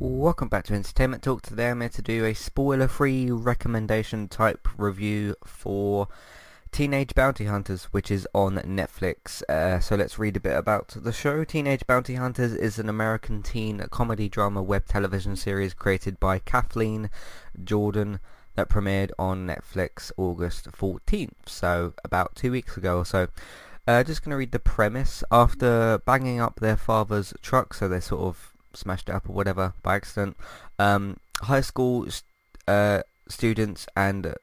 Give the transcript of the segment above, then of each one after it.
Welcome back to Entertainment Talk. Today I'm here to do a spoiler-free recommendation type review for Teenage Bounty Hunters, which is on Netflix. Uh, so let's read a bit about the show. Teenage Bounty Hunters is an American teen comedy drama web television series created by Kathleen Jordan that premiered on Netflix August 14th, so about two weeks ago or so. Uh, just going to read the premise. After banging up their father's truck, so they're sort of smashed it up or whatever by accident. Um, high school uh, students and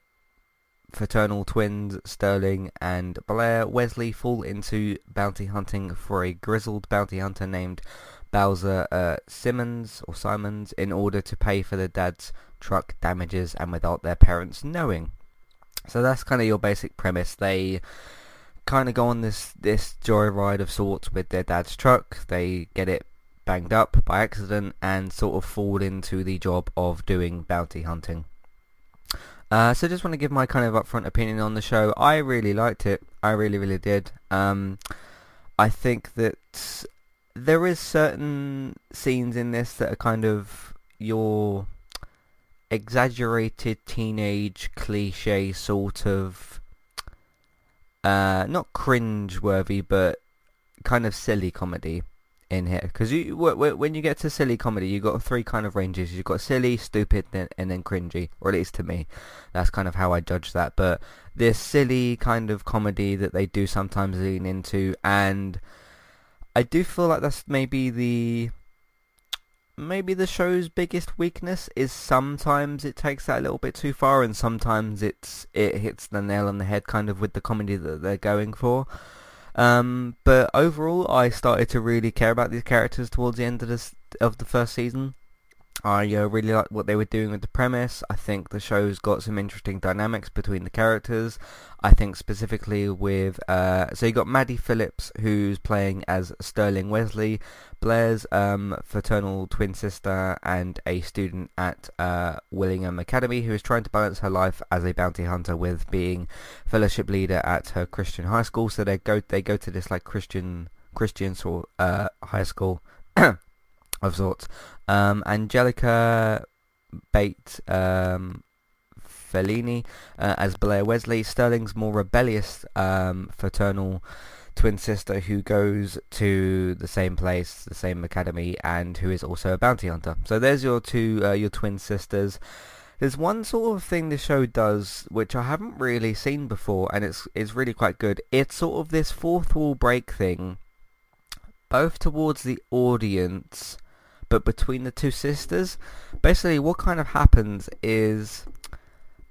fraternal twins Sterling and Blair Wesley fall into bounty hunting for a grizzled bounty hunter named Bowser uh, Simmons or Simons in order to pay for their dad's truck damages and without their parents knowing. So that's kind of your basic premise. They kind of go on this this joyride of sorts with their dad's truck. They get it banged up by accident and sort of fall into the job of doing bounty hunting. Uh, so just want to give my kind of upfront opinion on the show. I really liked it. I really, really did. Um, I think that there is certain scenes in this that are kind of your exaggerated teenage cliche sort of uh, not cringe worthy but kind of silly comedy in here. Because you when you get to silly comedy you've got three kind of ranges. You've got silly stupid and then cringy or at least to me. That's kind of how I judge that. But this silly kind of comedy that they do sometimes lean into and I do feel like that's maybe the maybe the show's biggest weakness is sometimes it takes that a little bit too far and sometimes it's it hits the nail on the head kind of with the comedy that they're going for um, but overall, I started to really care about these characters towards the end of this of the first season. I uh, really liked what they were doing with the premise. I think the show's got some interesting dynamics between the characters. I think specifically with, uh, so you got Maddie Phillips who's playing as Sterling Wesley, Blair's um, fraternal twin sister and a student at uh, Willingham Academy who is trying to balance her life as a bounty hunter with being fellowship leader at her Christian high school. So they go they go to this like Christian Christian sort uh, high school of sorts. Um, Anjelica Bette um, Fellini uh, as Blair Wesley. Sterling's more rebellious um, fraternal twin sister who goes to the same place, the same academy, and who is also a bounty hunter. So there's your two, uh, your twin sisters. There's one sort of thing the show does which I haven't really seen before, and it's it's really quite good. It's sort of this fourth wall break thing, both towards the audience but between the two sisters. Basically, what kind of happens is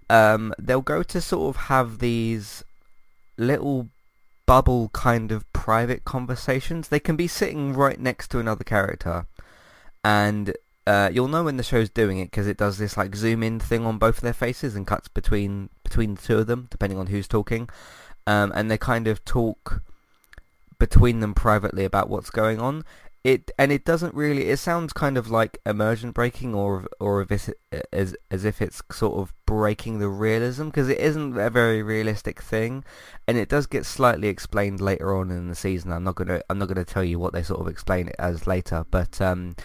um, they'll go to sort of have these little bubble kind of private conversations. They can be sitting right next to another character, and uh, you'll know when the show's doing it because it does this like zoom in thing on both of their faces and cuts between between the two of them depending on who's talking, um, and they kind of talk between them privately about what's going on it and it doesn't really it sounds kind of like immersion breaking or or if as as if it's sort of breaking the realism because it isn't a very realistic thing and it does get slightly explained later on in the season. I'm not going to I'm not going to tell you what they sort of explain it as later but um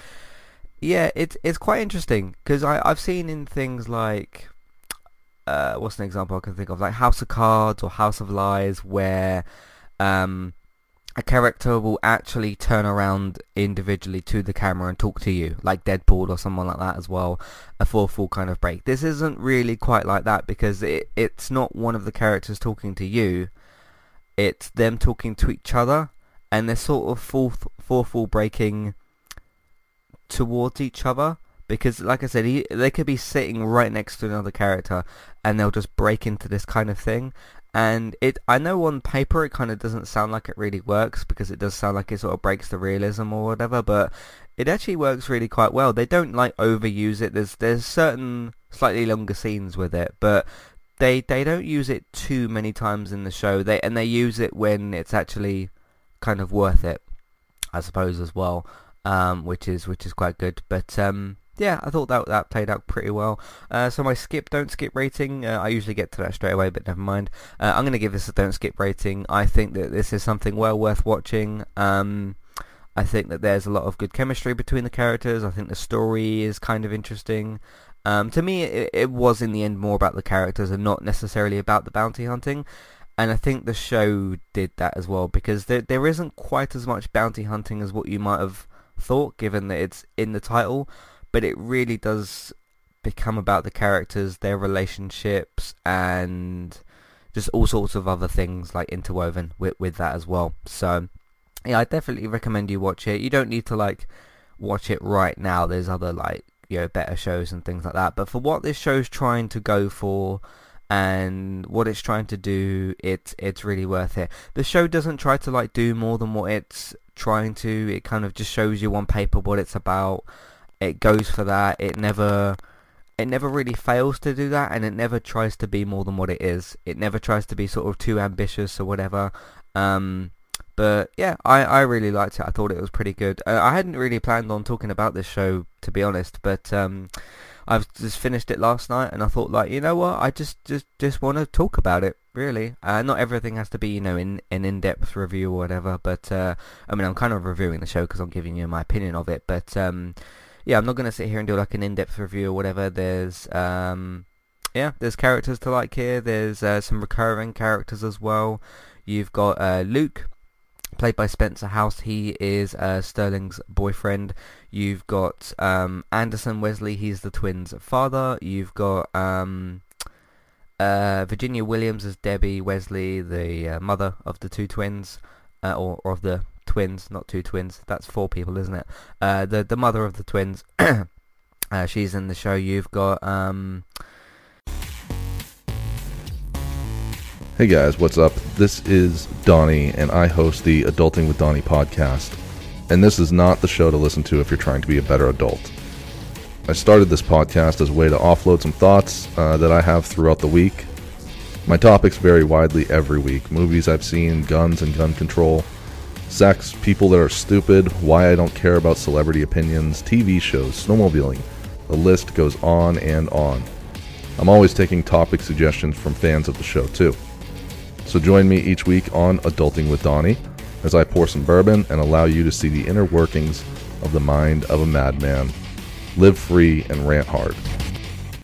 yeah it's it's quite interesting because I I've seen in things like uh what's an example I can think of? Like House of Cards or House of Lies where um a character will actually turn around individually to the camera and talk to you, like Deadpool or someone like that as well, a full full kind of break. This isn't really quite like that because it it's not one of the characters talking to you, it's them talking to each other, and they're sort of full full full breaking towards each other because like I said he, they could be sitting right next to another character and they'll just break into this kind of thing and it I know on paper it kind of doesn't sound like it really works because it does sound like it sort of breaks the realism or whatever but it actually works really quite well. They don't like overuse it. There's there's certain slightly longer scenes with it but they they don't use it too many times in the show. They and they use it when it's actually kind of worth it I suppose as well um, which is which is quite good. But um, yeah, I thought that that played out pretty well. Uh, so my skip, don't skip rating, uh, I usually get to that straight away, but never mind. Uh, I'm going to give this a don't skip rating. I think that this is something well worth watching. Um, I think that there's a lot of good chemistry between the characters. I think the story is kind of interesting. Um, to me, it, it was in the end more about the characters and not necessarily about the bounty hunting. And I think the show did that as well because there there isn't quite as much bounty hunting as what you might have thought, given that it's in the title. But it really does become about the characters, their relationships, and just all sorts of other things like interwoven with with that as well. So yeah, I definitely recommend you watch it. You don't need to like watch it right now. There's other like you know better shows and things like that. But for what this show's trying to go for and what it's trying to do, it's it's really worth it. The show doesn't try to like do more than what it's trying to. It kind of just shows you on paper what it's about. It goes for that. It never it never really fails to do that and it never tries to be more than what it is. It never tries to be sort of too ambitious or whatever. Um, but yeah, I, I really liked it. I thought it was pretty good. Uh, I hadn't really planned on talking about this show, to be honest, but um, I've just finished it last night and I thought like, you know what, I just just, just want to talk about it, really. Uh, not everything has to be, you know, in an in-depth review or whatever, but uh, I mean, I'm kind of reviewing the show because I'm giving you my opinion of it, but um, yeah, I'm not going to sit here and do like an in-depth review or whatever. There's, um, yeah, there's characters to like here. There's uh, some recurring characters as well. You've got uh, Luke, played by Spencer House. He is uh, Sterling's boyfriend. You've got um, Anderson Wesley. He's the twins' father. You've got um, uh, Virginia Williams as Debbie Wesley, the uh, mother of the two twins, uh, or, or of the twins, not two twins. That's four people, isn't it? Uh, the the mother of the twins. uh, she's in the show. You've got. Um... Hey guys, what's up? This is Donnie, and I host the Adulting with Donnie podcast. And this is not the show to listen to if you're trying to be a better adult. I started this podcast as a way to offload some thoughts uh, that I have throughout the week. My topics vary widely every week movies I've seen, guns and gun control, sex, people that are stupid, why I don't care about celebrity opinions, TV shows, snowmobiling. The list goes on and on. I'm always taking topic suggestions from fans of the show, too. So join me each week on Adulting with Donnie as I pour some bourbon and allow you to see the inner workings of the mind of a madman. Live free and rant hard.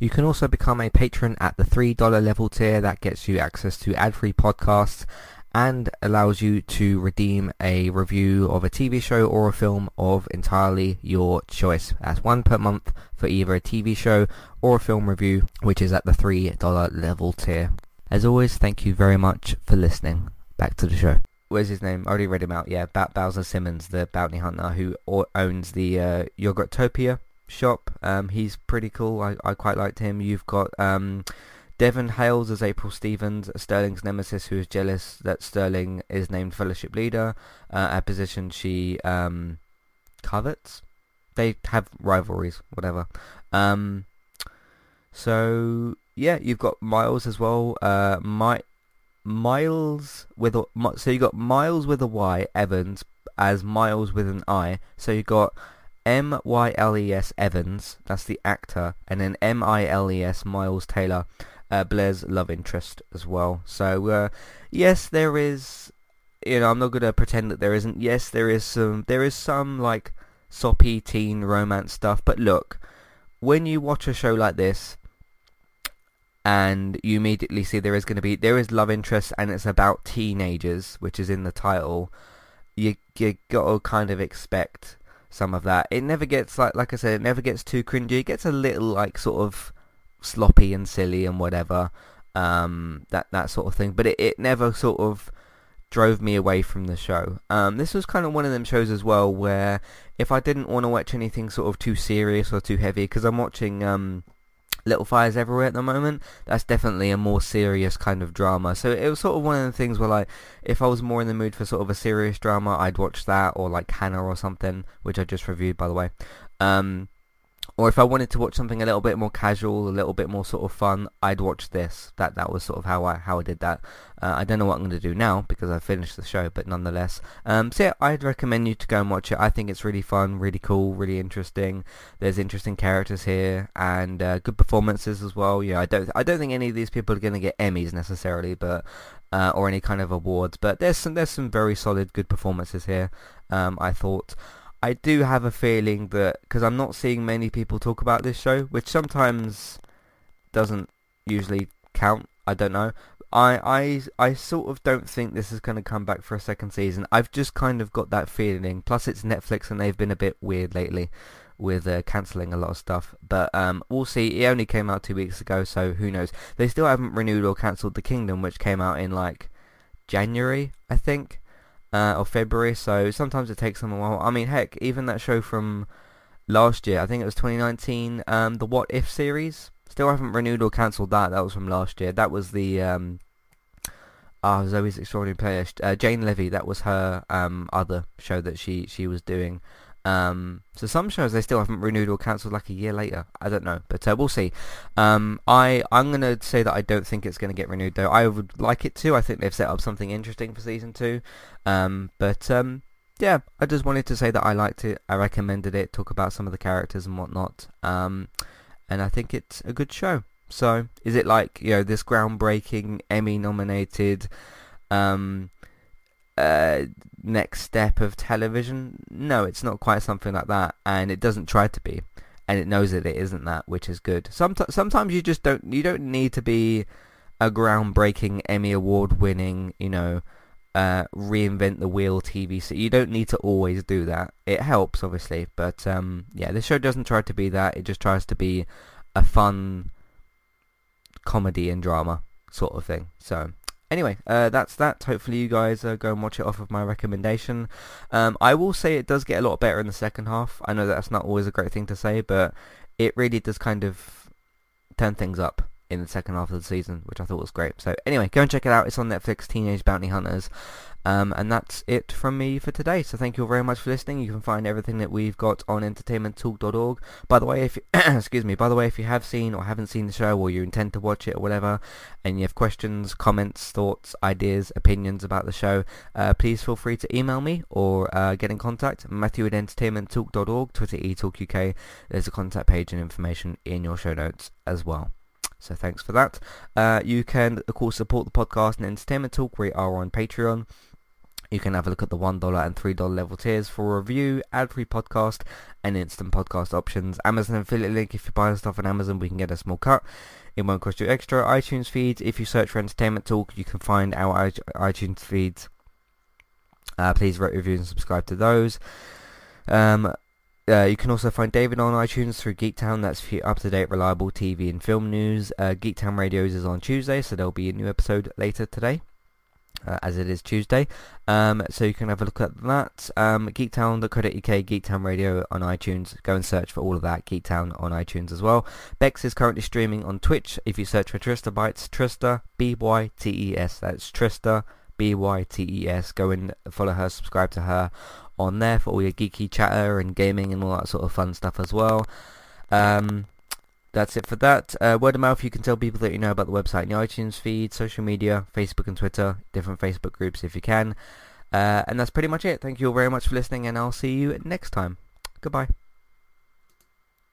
You can also become a patron at the $3 level tier. That gets you access to ad-free podcasts and allows you to redeem a review of a TV show or a film of entirely your choice. That's one per month for either a TV show or a film review, which is at the $3 level tier. As always, thank you very much for listening. Back to the show. Where's his name? I already read him out. Yeah, Bowser Simmons, the bounty hunter who owns the uh, Yogurtopia shop. Um, he's pretty cool. I, I quite liked him. You've got um, Devon Hales as April Stevens, Sterling's nemesis, who is jealous that Sterling is named Fellowship Leader, uh, a position she um, covets. They have rivalries, whatever. Um, so yeah, you've got Miles as well. Uh, My Miles with a so you got Miles with a Y Evans as Miles with an I. So you got M Y L E S Evans. That's the actor, and then M I L E S Miles Taylor, uh, Blair's love interest as well. So uh, yes, there is. You know, I'm not gonna pretend that there isn't. Yes, there is some. There is some like soppy teen romance stuff. But look, when you watch a show like this, and you immediately see there is going to be there is love interest and it's about teenagers, which is in the title. You you got to kind of expect some of that. It never gets like like I said, it never gets too cringy. It gets a little like sort of sloppy and silly and whatever, um, that that sort of thing. But it, it never sort of drove me away from the show. Um, this was kind of one of them shows as well where if I didn't want to watch anything sort of too serious or too heavy, because I'm watching um, Little Fires Everywhere at the moment, that's definitely a more serious kind of drama. So it was sort of one of the things where like, if I was more in the mood for sort of a serious drama, I'd watch that, or like Hanna or something, which I just reviewed by the way. Um, or if I wanted to watch something a little bit more casual, a little bit more sort of fun, I'd watch this. That that was sort of how I how I did that. Uh, I don't know what I'm going to do now because I finished the show, but nonetheless, um, so yeah, I'd recommend you to go and watch it. I think it's really fun, really cool, really interesting. There's interesting characters here and uh, good performances as well. Yeah, I don't I don't think any of these people are going to get Emmys necessarily, but uh, or any kind of awards, but there's some there's some very solid good performances here. Um, I thought. I do have a feeling that because I'm not seeing many people talk about this show, which sometimes doesn't usually count. I don't know. I I I sort of don't think this is going to come back for a second season. I've just kind of got that feeling. Plus, it's Netflix and they've been a bit weird lately with uh, cancelling a lot of stuff. But um, we'll see. It only came out two weeks ago, so who knows? They still haven't renewed or cancelled The Kingdom, which came out in like January, I think uh, or February, so sometimes it takes them a while. I mean, heck, even that show from last year, I think it was 2019, um, the What If series, still haven't renewed or cancelled that. That was from last year. That was the um, uh, Zoey's Extraordinary Playlist. Uh, Jane Levy, that was her um, other show that she, she was doing. Um, so some shows they still haven't renewed or cancelled like a year later. I don't know, but uh, we'll see. Um, I I'm gonna say that I don't think it's gonna get renewed though. I would like it to. I think they've set up something interesting for season two. Um, but um, yeah, I just wanted to say that I liked it. I recommended it. Talk about some of the characters and whatnot. Um, and I think it's a good show. So is it like you know this groundbreaking Emmy nominated? Um, uh, next step of television. No, it's not quite something like that, and it doesn't try to be, and it knows that it isn't that, which is good. Sometimes, sometimes you just don't, you don't need to be a groundbreaking Emmy award winning, you know, uh, reinvent the wheel TV. So you don't need to always do that. It helps, obviously, but um, yeah, the show doesn't try to be that. It just tries to be a fun comedy and drama sort of thing. So anyway, uh, that's that. Hopefully you guys uh, go and watch it off of my recommendation. Um, I will say it does get a lot better in the second half. I know that's not always a great thing to say, but it really does kind of turn things up in the second half of the season, which I thought was great. So anyway, go and check it out. It's on Netflix, Teenage Bounty Hunters. Um, and that's it from me for today. So thank you all very much for listening. You can find everything that we've got on entertainmenttalk.org. By the way, if you, excuse me, by the way, if you have seen or haven't seen the show or you intend to watch it or whatever, and you have questions, comments, thoughts, ideas, opinions about the show, uh, please feel free to email me or uh, get in contact. Matthew at entertainmenttalk.org, Twitter eTalkUK. There's a contact page and information in your show notes as well. So thanks for that. Uh, you can, of course, support the podcast and Entertainment Talk. We are on Patreon. You can have a look at the $1 and $3 level tiers for review, ad-free podcast, and instant podcast options. Amazon affiliate link. If you buy stuff on Amazon, we can get a small cut. It won't cost you extra. iTunes feeds. If you search for Entertainment Talk, you can find our iTunes feeds. Uh, please rate, review, and subscribe to those. Um, uh, you can also find David on iTunes through Geektown. That's for up-to-date, reliable TV and film news. Uh, Geektown Radios is on Tuesday, so there'll be a new episode later today. Uh, as it is Tuesday. Um, so you can have a look at that. Um, Geektown.co.uk, Geektown Radio on iTunes. Go and search for all of that. Geektown on iTunes as well. Bex is currently streaming on Twitch. If you search for Trista Bytes, Trista, B-Y-T-E-S. That's Trista, B-Y-T-E-S. Go and follow her, subscribe to her on there for all your geeky chatter and gaming and all that sort of fun stuff as well. Um, that's it for that. Uh, word of mouth, you can tell people that you know about the website in the iTunes feed, social media, Facebook and Twitter, different Facebook groups if you can. Uh, and that's pretty much it. Thank you all very much for listening, and I'll see you next time. Goodbye.